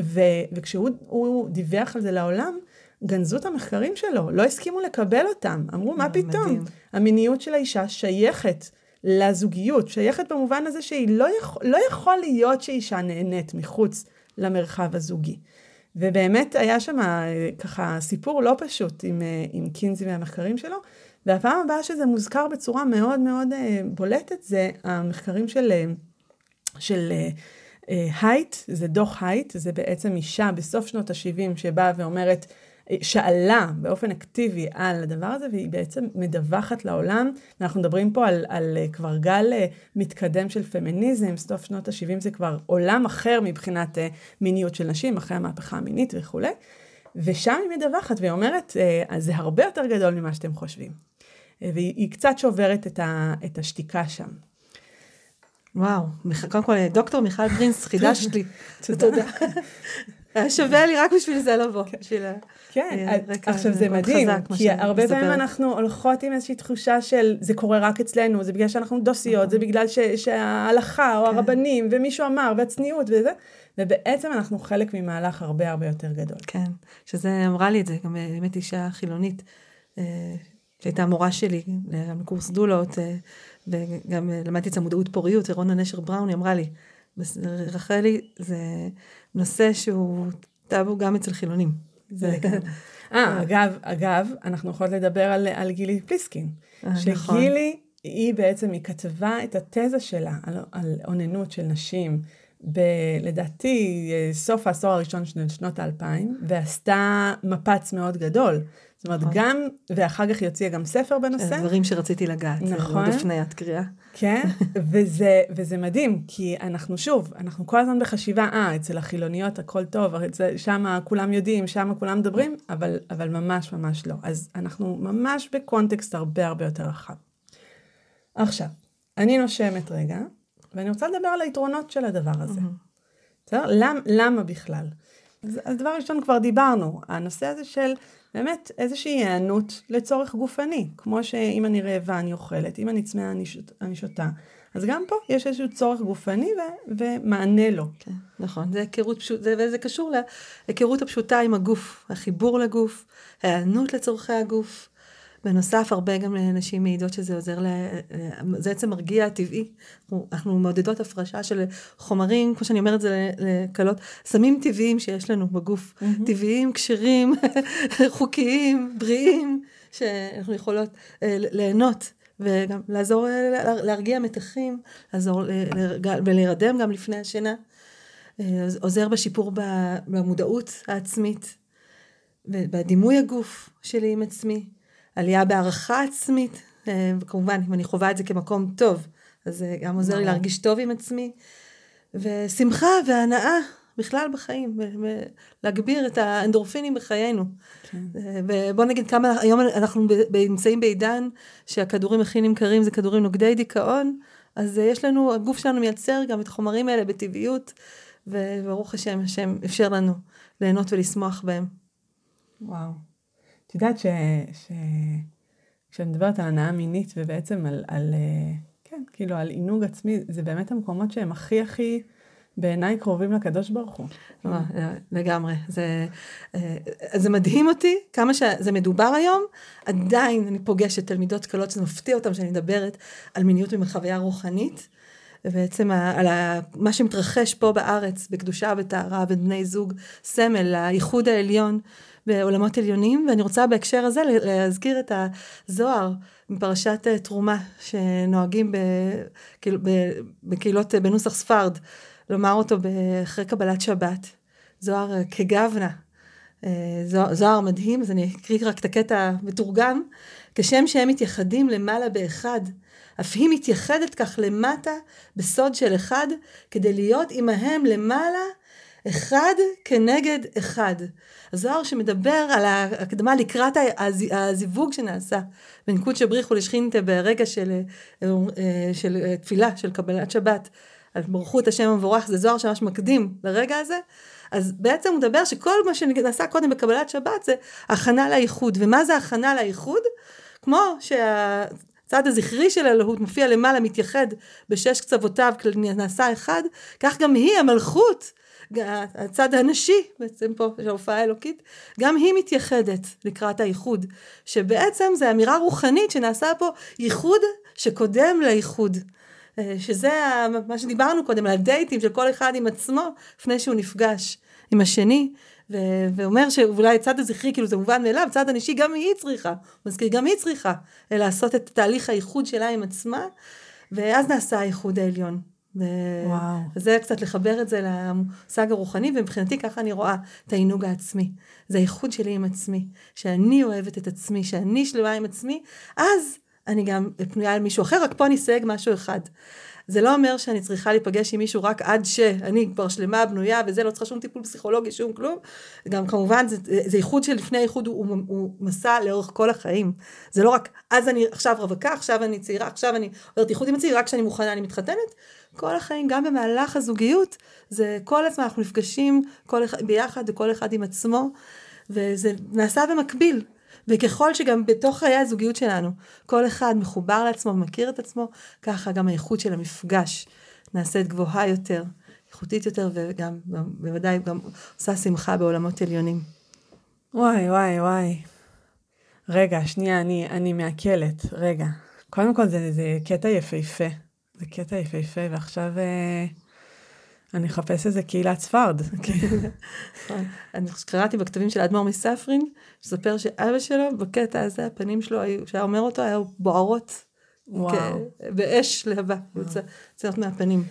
ו, וכשהוא דיווח על זה לעולם, גנזו את המחקרים שלו, לא הסכימו לקבל אותם. אמרו, מה פתאום? מדהים. המיניות של האישה שייכת לזוגיות, שייכת במובן הזה שהיא לא, יכול, לא יכול להיות שאישה נהנית מחוץ למרחב הזוגי. ובאמת היה שם אה, ככה סיפור לא פשוט עם, אה, עם קינזי והמחקרים שלו, והפעם הבאה שזה מוזכר בצורה מאוד מאוד אה, בולטת זה המחקרים של, של הייט, זה דוח הייט, זה בעצם אישה בסוף שנות ה-70 שבאה ואומרת, שאלה באופן אקטיבי על הדבר הזה, והיא בעצם מדווחת לעולם. אנחנו מדברים פה על, על אה, כבר גל אה, מתקדם של פמיניזם, סוף שנות ה-70 זה כבר עולם אחר מבחינת אה, מיניות של נשים, אחרי המהפכה המינית וכולי. ושם היא מדווחת והיא אומרת, אז זה הרבה יותר גדול ממה שאתם חושבים. והיא קצת שוברת את, ה, את השתיקה שם. וואו, קודם כל, דוקטור מיכל ברינס, חידשת לי. תודה. היה שווה לי רק בשביל זה לבוא. כן. בשביל כן, אה, עכשיו זה מדהים, כי הרבה פעמים אנחנו הולכות עם איזושהי תחושה של זה קורה רק אצלנו, זה בגלל שאנחנו דוסיות, זה נכון. בגלל שההלכה או כן. הרבנים ומישהו אמר והצניעות וזה, ובעצם אנחנו חלק ממהלך הרבה הרבה יותר גדול. כן, שזה אמרה לי את זה, גם באמת אישה חילונית, אה, שהייתה המורה שלי, גם לקורס דולות, אה, וגם למדתי את המודעות פוריות, רונה נשר בראון, היא אמרה לי, רחלי, זה נושא שהוא טאבו גם אצל חילונים. זה... אה, אגב, אגב, אנחנו יכולות לדבר על, על גילי פליסקין. אה, נכון. שגילי, היא בעצם, היא כתבה את התזה שלה על, על אוננות של נשים. ב, לדעתי, סוף העשור הראשון של שנות האלפיים, ועשתה מפץ מאוד גדול. זאת אומרת, נכון. גם, ואחר כך היא הוציאה גם ספר בנושא. דברים שרציתי לגעת, נכון. עוד לפני קריאה. כן, וזה, וזה מדהים, כי אנחנו שוב, אנחנו כל הזמן בחשיבה, אה, אצל החילוניות הכל טוב, שם כולם יודעים, שם כולם מדברים, אבל, אבל ממש ממש לא. אז אנחנו ממש בקונטקסט הרבה הרבה יותר רחב. עכשיו, אני נושמת רגע, ואני רוצה לדבר על היתרונות של הדבר הזה. בסדר? למ, למה בכלל? אז, דבר ראשון כבר דיברנו, הנושא הזה של באמת איזושהי היענות לצורך גופני, כמו שאם אני רעבה אני אוכלת, אם אני צמאה אני, שות, אני שותה. אז גם פה יש איזשהו צורך גופני ו- ומענה לו. כן, נכון, זה היכרות פשוט, זה, וזה קשור להיכרות הפשוטה עם הגוף, החיבור לגוף, היענות לצורכי הגוף, בנוסף, הרבה גם נשים מעידות שזה עוזר, ל... זה בעצם מרגיע טבעי. אנחנו, מעודדות הפרשה של חומרים, כמו שאני אומרת זה לקלות, סמים טבעיים שיש לנו בגוף. Mm-hmm. טבעיים, כשרים, חוקיים, בריאים, שאנחנו יכולות אה, ליהנות. וגם לעזור אה, להרגיע מתחים, לעזור ולהירדם גם לפני השינה. אה, עוזר בשיפור במודעות העצמית, בדימוי הגוף שלי עם עצמי. עלייה בהערכה עצמית, אה, וכמובן, אם אני חווה את זה כמקום טוב, אז זה גם עוזר לי להרגיש טוב עם עצמי, ושמחה והנאה בכלל בחיים, ולהגביר את האנדורפינים בחיינו. כן. אה, ובוא נגיד כמה, היום אנחנו נמצאים בעידן שהכדורים הכי נמכרים זה כדורים נוגדי דיכאון, אז אה, יש לנו, הגוף שלנו מייצר גם את החומרים האלה בטבעיות, וברוך השם, השם אפשר לנו ליהנות ולשמוח בהם. וואו. את יודעת ש... ש... כשאני מדברת על הנאה מינית ובעצם על, על, אה, כן, כאילו על עינוג עצמי, זה באמת המקומות שהם הכי הכי בעיניי קרובים לקדוש ברוך הוא. אה, לגמרי. זה, אה, זה מדהים אותי כמה שזה מדובר היום, עדיין אני פוגשת תלמידות קלות שזה מפתיע אותם שאני מדברת על מיניות מחוויה רוחנית. ובעצם על מה שמתרחש פה בארץ, בקדושה וטהרה בין בני זוג, סמל, הייחוד העליון בעולמות עליונים, ואני רוצה בהקשר הזה להזכיר את הזוהר מפרשת אה, תרומה, שנוהגים בקהיל, בקהילות בנוסח ספרד, לומר אותו אחרי קבלת שבת. זוהר אה, כגוונה. אה, זוהר מדהים, אז אני אקריא רק את הקטע המתורגם. כשם שהם מתייחדים למעלה באחד, אף היא מתייחדת כך למטה בסוד של אחד, כדי להיות עמהם למעלה אחד כנגד אחד. הזוהר שמדבר על ההקדמה לקראת הזיווג שנעשה בין קודשא בריחו לשכינתה ברגע של, אה, של תפילה, של קבלת שבת. על ברכו את השם המבורך, זה זוהר שממש מקדים לרגע הזה. אז בעצם הוא מדבר שכל מה שנעשה קודם בקבלת שבת זה הכנה לאיחוד. ומה זה הכנה לאיחוד? כמו שהצד הזכרי של האלוהות מופיע למעלה, מתייחד בשש קצוותיו, נעשה אחד, כך גם היא, המלכות, הצד הנשי, בעצם פה יש ההופעה האלוקית, גם היא מתייחדת לקראת האיחוד, שבעצם זה אמירה רוחנית שנעשה פה ייחוד שקודם לאיחוד. אה, שזה מה שדיברנו קודם, על הדייטים של כל אחד עם עצמו, לפני שהוא נפגש עם השני, ו- ואומר שאולי צד הזכרי, כאילו זה מובן מאליו, צד הנשי גם היא צריכה, מזכיר, גם היא צריכה אה, לעשות את תהליך האיחוד שלה עם עצמה, ואז נעשה האיחוד העליון. וואו. וזה קצת לחבר את זה למושג הרוחני, ומבחינתי ככה אני רואה את העינוג העצמי. זה האיחוד שלי עם עצמי, שאני אוהבת את עצמי, שאני שלמה עם עצמי, אז אני גם פנויה למישהו אחר, רק פה אני אסייג משהו אחד. זה לא אומר שאני צריכה להיפגש עם מישהו רק עד שאני כבר שלמה, בנויה, וזה לא צריכה שום טיפול פסיכולוגי, שום כלום. גם כמובן, זה, זה איחוד שלפני איחוד הוא, הוא, הוא מסע לאורך כל החיים. זה לא רק, אז אני עכשיו רווקה, עכשיו אני צעירה, עכשיו אני עוברת איחוד עם הצעירה, רק כשאני מוכנה אני מתחתנת. כל החיים, גם במהלך הזוגיות, זה כל הזמן אנחנו נפגשים כל אחד, ביחד וכל אחד עם עצמו, וזה נעשה במקביל. וככל שגם בתוך חיי הזוגיות שלנו, כל אחד מחובר לעצמו ומכיר את עצמו, ככה גם האיכות של המפגש נעשית גבוהה יותר, איכותית יותר, וגם, בוודאי גם עושה שמחה בעולמות עליונים. וואי, וואי, וואי. רגע, שנייה, אני, אני מעכלת. רגע. קודם כל, זה, זה קטע יפהפה. זה קטע יפהפה, ועכשיו... אה... אני אחפש איזה קהילת ספרד. אני קראתי בכתבים של אדמו"ר מספרין, שספר שאבא שלו, בקטע הזה, הפנים שלו, כשהיה אומר אותו, היו בוערות. וואו. באש להבה, יוצאות מהפנים.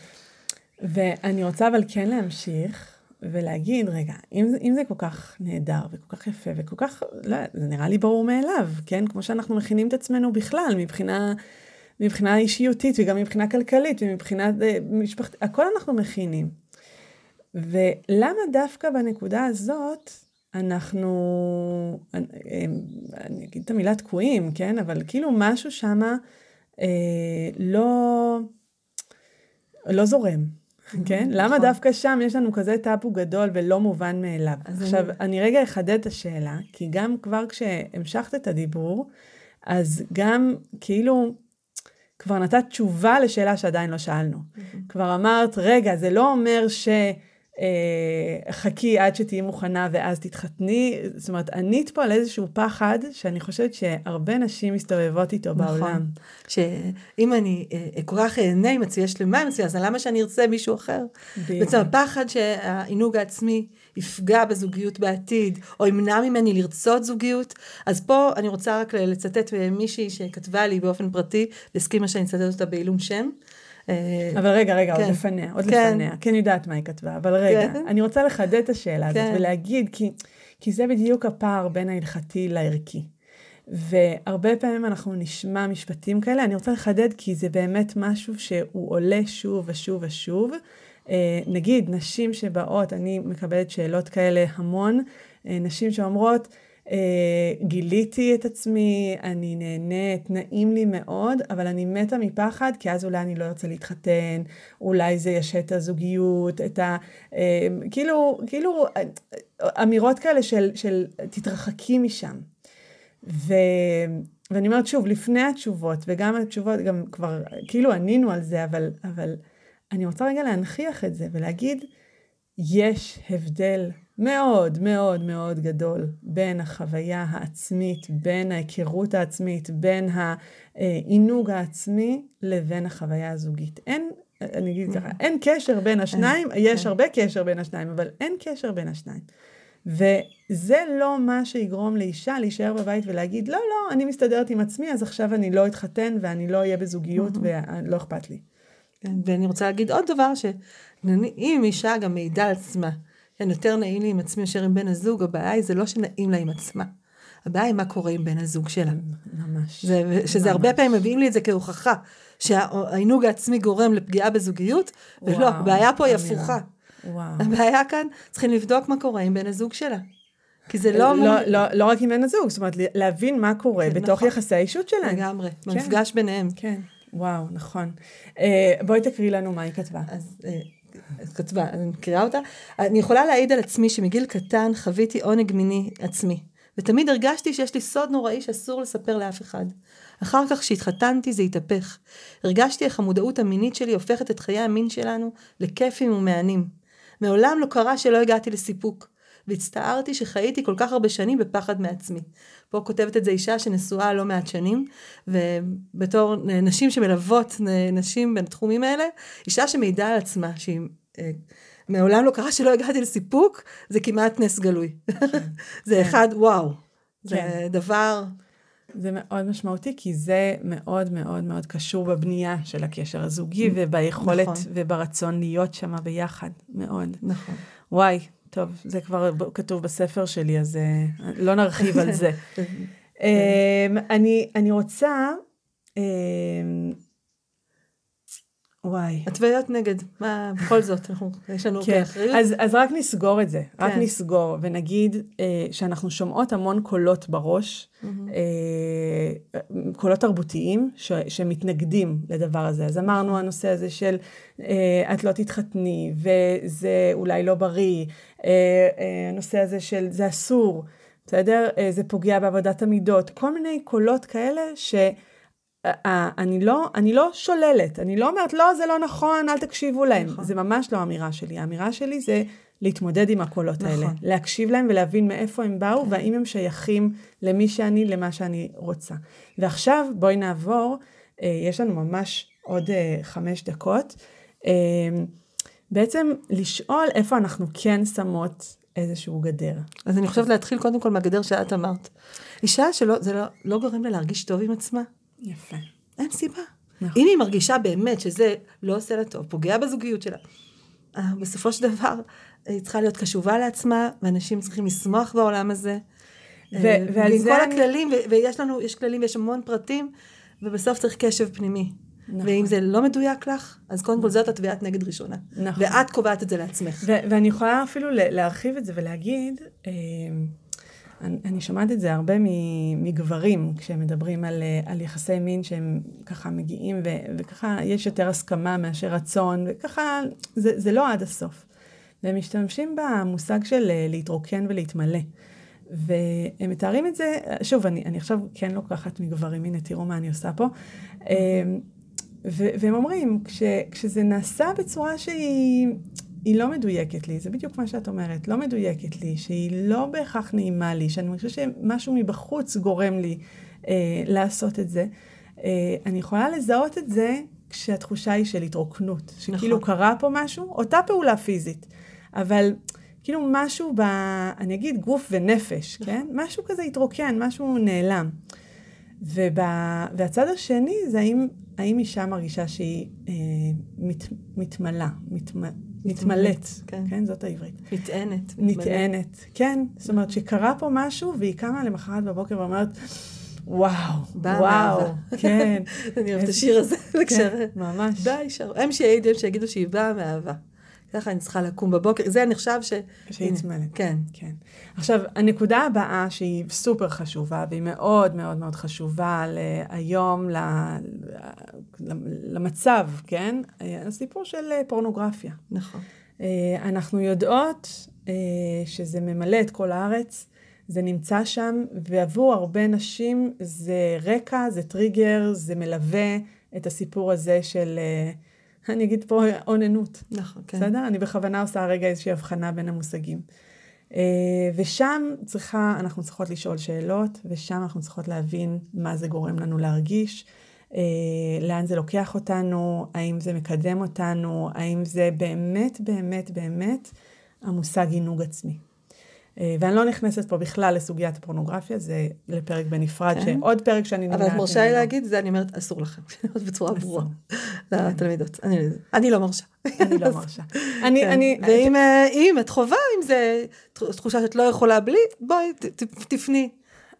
ואני רוצה אבל כן להמשיך ולהגיד, רגע, אם, אם זה כל כך נהדר וכל כך יפה וכל כך, לא, זה נראה לי ברור מאליו, כן? כמו שאנחנו מכינים את עצמנו בכלל, מבחינה מבחינה אישיותית וגם מבחינה כלכלית ומבחינה אה, משפחתית, הכל אנחנו מכינים. ולמה דווקא בנקודה הזאת אנחנו, אני, אה, אני אגיד את המילה תקועים, כן? אבל כאילו משהו שמה אה, לא, לא זורם, כן? נכון. למה דווקא שם יש לנו כזה טאפו גדול ולא מובן מאליו? עכשיו, אני... אני רגע אחדד את השאלה, כי גם כבר כשהמשכת את הדיבור, אז גם כאילו כבר נתת תשובה לשאלה שעדיין לא שאלנו. Mm-hmm. כבר אמרת, רגע, זה לא אומר ש... אה, חכי עד שתהיי מוכנה ואז תתחתני. זאת אומרת, ענית פה על איזשהו פחד שאני חושבת שהרבה נשים מסתובבות איתו נכון. בעולם. שאם אני אה, כל כך אהנה עם עצמי, יש עם עצמי, אז למה שאני ארצה מישהו אחר? בעצם הפחד שהעינוג העצמי יפגע בזוגיות בעתיד, או ימנע ממני לרצות זוגיות. אז פה אני רוצה רק לצטט מישהי שכתבה לי באופן פרטי, והסכימה שאני אצטט אותה בעילום שם. אה, אבל רגע, רגע, כן. עוד לפניה, עוד כן. לפניה. כן יודעת מה היא כתבה, אבל רגע, כן. אני רוצה לחדד את השאלה הזאת כן. ולהגיד, כי, כי זה בדיוק הפער בין ההלכתי לערכי. והרבה פעמים אנחנו נשמע משפטים כאלה, אני רוצה לחדד כי זה באמת משהו שהוא עולה שוב ושוב ושוב. אה, נגיד, נשים שבאות, אני מקבלת שאלות כאלה המון, אה, נשים שאומרות, אה, גיליתי את עצמי, אני נהנית, נעים לי מאוד, אבל אני מתה מפחד, כי אז אולי אני לא ארצה להתחתן, אולי זה ישה את הזוגיות, את ה... כאילו, כאילו, אמירות כאלה של, של תתרחקי משם. ו... ואני אומרת שוב, לפני התשובות, וגם התשובות, גם כבר כאילו ענינו על זה, אבל, אבל אני רוצה רגע להנכיח את זה ולהגיד, יש הבדל מאוד מאוד מאוד גדול בין החוויה העצמית, בין ההיכרות העצמית, בין העינוג העצמי לבין החוויה הזוגית. אין, אני אגיד ככה, אין קשר בין השניים, יש כן. הרבה קשר בין השניים, אבל אין קשר בין השניים. וזה לא מה שיגרום לאישה להישאר בבית ולהגיד, לא, לא, אני מסתדרת עם עצמי, אז עכשיו אני לא אתחתן ואני לא אהיה בזוגיות ולא אכפת לי. כן, ואני רוצה להגיד עוד דבר, שאם אישה גם מעידה על עצמה, כן, יותר נעים לי עם עצמי מאשר עם בן הזוג, הבעיה היא זה לא שנעים לה עם עצמה. הבעיה היא מה קורה עם בן הזוג שלה. ממש. זה, שזה ממש. הרבה פעמים מביאים לי את זה כהוכחה, שהעינוג העצמי גורם לפגיעה בזוגיות, ולא, וואו, הבעיה פה היא הפוכה. וואו. הבעיה כאן, צריכים לבדוק מה קורה עם בן הזוג שלה. כי זה לא... לא, לא, לא רק עם בן הזוג, זאת אומרת, להבין מה קורה כן, בתוך נכון. יחסי האישות שלהם. לגמרי, כן. במפגש ביניהם. כן, וואו, נכון. אה, בואי תקריא לנו מה היא כתבה. אז... אה, כתבה, אני מכירה אותה. אני יכולה להעיד על עצמי שמגיל קטן חוויתי עונג מיני עצמי. ותמיד הרגשתי שיש לי סוד נוראי שאסור לספר לאף אחד. אחר כך כשהתחתנתי זה התהפך. הרגשתי איך המודעות המינית שלי הופכת את חיי המין שלנו לכיפים ומהנים. מעולם לא קרה שלא הגעתי לסיפוק. והצטערתי שחייתי כל כך הרבה שנים בפחד מעצמי. פה כותבת את זה אישה שנשואה לא מעט שנים, ובתור נשים שמלוות נשים בתחומים האלה, אישה שמעידה על עצמה שהיא... אה, מעולם לא קרה שלא הגעתי לסיפוק, זה כמעט נס גלוי. זה כן. אחד, וואו. זה כן. דבר... זה מאוד משמעותי, כי זה מאוד מאוד מאוד קשור בבנייה של הקשר הזוגי, וביכולת נכון. וברצון להיות שם ביחד, מאוד. נכון. וואי, טוב, זה כבר כתוב בספר שלי, אז אה, לא נרחיב על זה. אמ, אני, אני רוצה... וואי. התוויות נגד, מה, בכל זאת, אנחנו, יש לנו כן. כאחריות. אז, אז רק נסגור את זה, כן. רק נסגור, ונגיד אה, שאנחנו שומעות המון קולות בראש, mm-hmm. אה, קולות תרבותיים ש, שמתנגדים לדבר הזה. אז אמרנו הנושא הזה של אה, את לא תתחתני, וזה אולי לא בריא, אה, אה, הנושא הזה של זה אסור, בסדר? אה, זה פוגע בעבודת המידות, כל מיני קולות כאלה ש... אני לא, אני לא שוללת, אני לא אומרת, לא, זה לא נכון, אל תקשיבו להם. נכון. זה ממש לא האמירה שלי. האמירה שלי זה להתמודד עם הקולות נכון. האלה. להקשיב להם ולהבין מאיפה הם באו, כן. והאם הם שייכים למי שאני, למה שאני רוצה. ועכשיו, בואי נעבור, אה, יש לנו ממש עוד אה, חמש דקות. אה, בעצם לשאול איפה אנחנו כן שמות איזשהו גדר. אז אני חושבת להתחיל קודם כל מהגדר שאת אמרת. אישה שלא, זה לא, לא גורם לה להרגיש טוב עם עצמה. יפה. אין סיבה. נכון. אם היא מרגישה באמת שזה לא עושה לה טוב, פוגע בזוגיות שלה, אה, בסופו של דבר היא צריכה להיות קשובה לעצמה, ואנשים צריכים לשמוח בעולם הזה. ו- אה, ועל זה... כל הכללים, ו- ויש לנו, יש כללים ויש המון פרטים, ובסוף צריך קשב פנימי. נכון. ואם זה לא מדויק לך, אז קודם כל זאת התביעת נגד ראשונה. נכון. ואת קובעת את זה לעצמך. ו- ואני יכולה אפילו להרחיב את זה ולהגיד, אה, אני, אני שומעת את זה הרבה מגברים, כשהם מדברים על, על יחסי מין שהם ככה מגיעים, ו, וככה יש יותר הסכמה מאשר רצון, וככה זה, זה לא עד הסוף. והם משתמשים במושג של אה, להתרוקן ולהתמלא. והם מתארים את זה, שוב, אני, אני עכשיו כן לוקחת מגברים, הנה תראו מה אני עושה פה. ו, והם אומרים, כש, כשזה נעשה בצורה שהיא היא לא מדויקת לי, זה בדיוק מה שאת אומרת, לא מדויקת לי, שהיא לא בהכרח נעימה לי, שאני חושבת שמשהו מבחוץ גורם לי אה, לעשות את זה. אה, אני יכולה לזהות את זה כשהתחושה היא של התרוקנות, שכאילו נכון. קרה פה משהו, אותה פעולה פיזית, אבל כאילו משהו ב... אני אגיד גוף ונפש, נכון. כן? משהו כזה התרוקן, משהו נעלם. וב... והצד השני זה האם, האם אישה מרגישה שהיא אה, מת, מתמלאה, מתמ... מתמלאת, כן. כן, זאת העברית. נטענת. נטענת, כן. זאת אומרת שקרה פה משהו והיא קמה למחרת בבוקר ואומרת, וואו, וואו, כן. אני אוהבת את השיר הזה, כן, ממש. די, הם שיגידו שהיא באה מאהבה. ככה אני צריכה לקום בבוקר, זה נחשב ש... שהיא צמלת. כן. כן. עכשיו, הנקודה הבאה שהיא סופר חשובה, והיא מאוד מאוד מאוד חשובה היום למצב, כן? הסיפור של אה, פורנוגרפיה. נכון. אה, אנחנו יודעות אה, שזה ממלא את כל הארץ, זה נמצא שם, ועבור הרבה נשים זה רקע, זה טריגר, זה מלווה את הסיפור הזה של... אני אגיד פה אוננות. נכון, כן. בסדר? אני בכוונה עושה רגע איזושהי הבחנה בין המושגים. אה, ושם צריכה, אנחנו צריכות לשאול שאלות, ושם אנחנו צריכות להבין מה זה גורם לנו להרגיש, אה, לאן זה לוקח אותנו, האם זה מקדם אותנו, האם זה באמת, באמת, באמת המושג עינוג עצמי. אה, ואני לא נכנסת פה בכלל לסוגיית הפורנוגרפיה, זה לפרק בנפרד, כן. שעוד פרק שאני אבל את מרשה לי להגיד, זה אני אומרת, אסור לכם, בצורה ברורה, לתלמידות. אני- אני לא מרשה. אני לא מרשה. אני, כן. אני, ואם אה, את חווה, אם זה תחושה שאת לא יכולה בלי, בואי, ת- ת- תפני.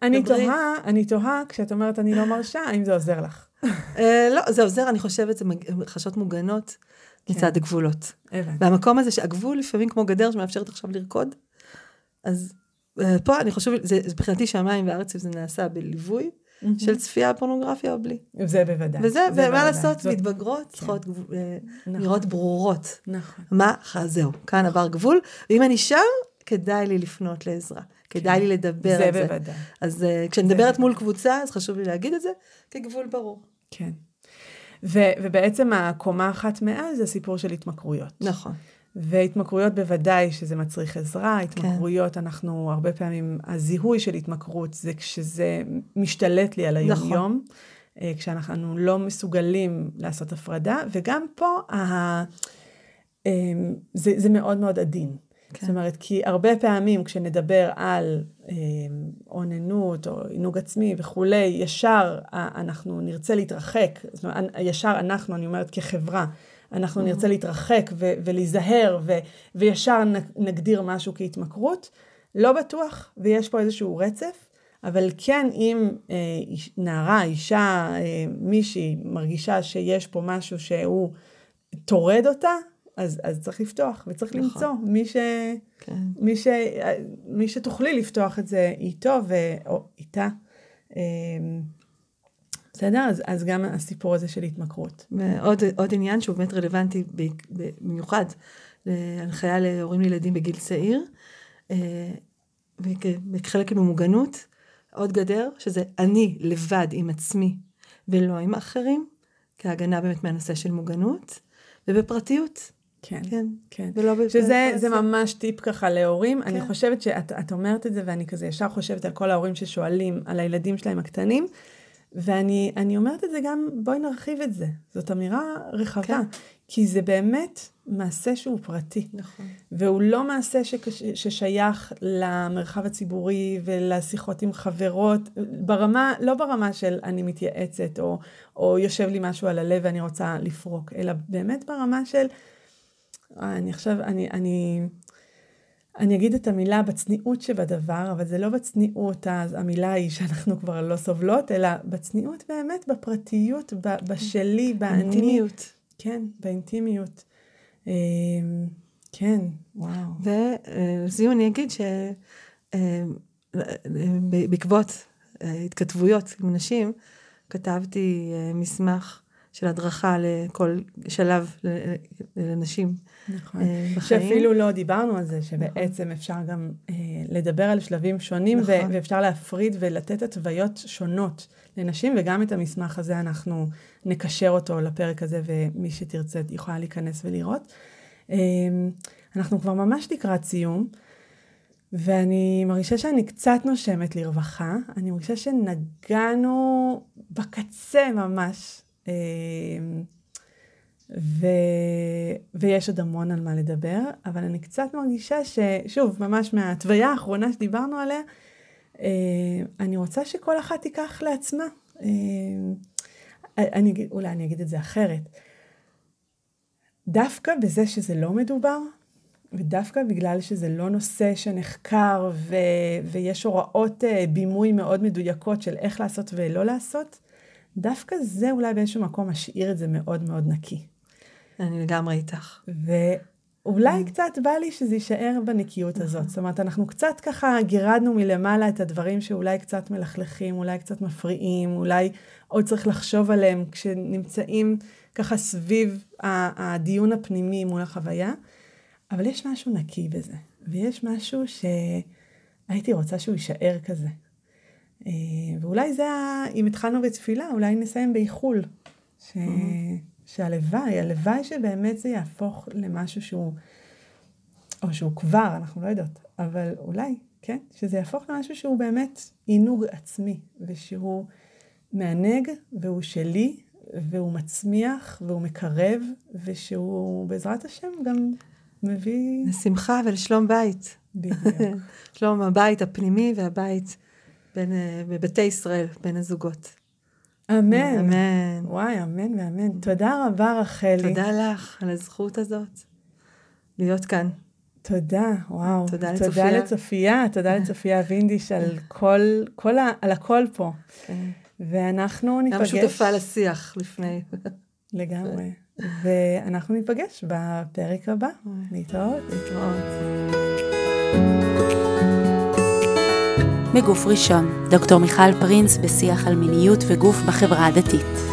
אני. תוהה, אני תוהה, כשאת אומרת אני לא מרשה, האם זה עוזר לך? אה, לא, זה עוזר, אני חושבת, זה חשות מוגנות מצד הגבולות. הבנתי. והמקום הזה שהגבול לפעמים כמו גדר שמאפשרת עכשיו לרקוד, אז אה, פה אני חושבת, זה זה מבחינתי שמיים וארץ, זה נעשה בליווי של צפייה בפורנוגרפיה או בלי. זה בוודאי. וזה, זה ומה. לעשות, זאת- מתבגרות צריכות גב- אה, נכון. נראות ברורות. נכון. מה, זהו, כאן עבר גבול, ואם אני שם, כדאי לי לפנות לעזרה. כדאי לי לדבר זה על זה. בוודאי. אז אה, כשאני מדברת מול קבוצה, אז חשוב לי להגיד את זה כגבול ברור. כן. ו- ובעצם הקומה אחת מעל זה סיפור של התמכרויות. נכון. והתמכרויות בוודאי שזה מצריך עזרה, כן. התמכרויות אנחנו הרבה פעמים, הזיהוי של התמכרות זה כשזה משתלט לי על נכון. היום-יום, אה, כשאנחנו לא מסוגלים לעשות הפרדה, וגם פה ה... אה, זה, זה מאוד מאוד עדין. כן. זאת אומרת, כי הרבה פעמים כשנדבר על אה, אוננות או עינוג עצמי וכולי, ישר אה, אנחנו נרצה להתרחק, זאת אומרת, ישר אנחנו, אני אומרת כחברה, אנחנו נרצה להתרחק ו- ולהיזהר ו- וישר נ- נגדיר משהו כהתמכרות. לא בטוח, ויש פה איזשהו רצף, אבל כן אם אה, נערה, אישה, אה, מישהי מרגישה שיש פה משהו שהוא טורד אותה, אז, אז צריך לפתוח וצריך נכון. למצוא מי, ש, כן. מי, ש, מי שתוכלי לפתוח את זה איתו ו, או איתה. אה, בסדר? אז, אז גם הסיפור הזה של התמכרות. ועוד עוד עניין שהוא באמת רלוונטי במיוחד להנחיה להורים לילדים בגיל צעיר, אה, וכ- כחלק ממוגנות, עוד גדר, שזה אני לבד עם עצמי ולא עם האחרים, כהגנה באמת מהנושא של מוגנות, ובפרטיות, כן. כן, כן. ולא ב- שזה זה. ממש טיפ ככה להורים. אני כן. חושבת שאת את אומרת את זה, ואני כזה ישר חושבת על כל ההורים ששואלים על הילדים שלהם הקטנים, ואני אני אומרת את זה גם, בואי נרחיב את זה. זאת אמירה רחבה, כן. כי זה באמת מעשה שהוא פרטי. נכון. והוא לא מעשה שקש, ששייך למרחב הציבורי ולשיחות עם חברות, ברמה, לא ברמה של אני מתייעצת או, או יושב לי משהו על הלב ואני רוצה לפרוק, אלא באמת ברמה של, אה, אני עכשיו, אני, אני, אני אגיד את המילה בצניעות שבדבר, אבל זה לא בצניעות המילה היא שאנחנו כבר לא סובלות, אלא בצניעות באמת, בפרטיות, ב- בשלי, באני. אינטימיות. כן, באינטימיות. אמ, כן, וואו. ולסיום אני אגיד שבעקבות התכתבויות עם נשים, כתבתי אה, מסמך של הדרכה לכל שלב ל- לנשים נכון. אה, בחיים. שאפילו לא דיברנו על זה, שבעצם אפשר גם אה, לדבר על שלבים שונים, ו- נכון. ואפשר להפריד ולתת התוויות שונות לנשים, וגם את המסמך הזה אנחנו נקשר אותו לפרק הזה, ומי שתרצה יכולה להיכנס ולראות. אה, אנחנו כבר ממש לקראת סיום, ואני מרגישה שאני קצת נושמת לרווחה. אני מרגישה שנגענו בקצה ממש. אה, ו... ויש עוד המון על מה לדבר, אבל אני קצת מרגישה ששוב, ממש מההתוויה האחרונה שדיברנו עליה, אה, אני רוצה שכל אחת תיקח לעצמה. אה, אני, אולי אני אגיד את זה אחרת. דווקא בזה שזה לא מדובר, ודווקא בגלל שזה לא נושא שנחקר ו... ויש הוראות אה, בימוי מאוד מדויקות של איך לעשות ולא לעשות, דווקא זה אולי באיזשהו מקום משאיר את זה מאוד מאוד נקי. אני לגמרי איתך. ואולי קצת בא לי שזה יישאר בנקיות הזאת. זאת אומרת, אנחנו קצת ככה גירדנו מלמעלה את הדברים שאולי קצת מלכלכים, אולי קצת מפריעים, אולי עוד צריך לחשוב עליהם כשנמצאים ככה סביב הדיון הפנימי מול החוויה. אבל יש משהו נקי בזה, ויש משהו שהייתי רוצה שהוא יישאר כזה. אה, ואולי זה. אם התחלנו בתפילה, אולי נסיים באיחול. ש... שהלוואי, הלוואי שבאמת זה יהפוך למשהו שהוא, או שהוא כבר, אנחנו לא יודעות, אבל אולי, כן? שזה יהפוך למשהו שהוא באמת עינוג עצמי, ושהוא מענג, והוא שלי, והוא מצמיח, והוא מקרב, ושהוא בעזרת השם גם מביא... לשמחה ולשלום בית. בדיוק. שלום הבית הפנימי והבית בין, אה, בבתי ישראל, בין הזוגות. אמן. אמן. וואי, אמן ואמן. תודה רבה, רחלי. תודה לך על הזכות הזאת להיות כאן. תודה, וואו. תודה תודה לצופיה. לצופיה, תודה לצופיה וינדיש על כל, כל ה, על הכל פה. כן. ואנחנו גם ניפגש. שותפה לשיח לפני. לגמרי. ואנחנו ניפגש בפרק הבא. להתראות. להתראות. מגוף ראשון, דוקטור מיכל פרינס בשיח על מיניות וגוף בחברה הדתית.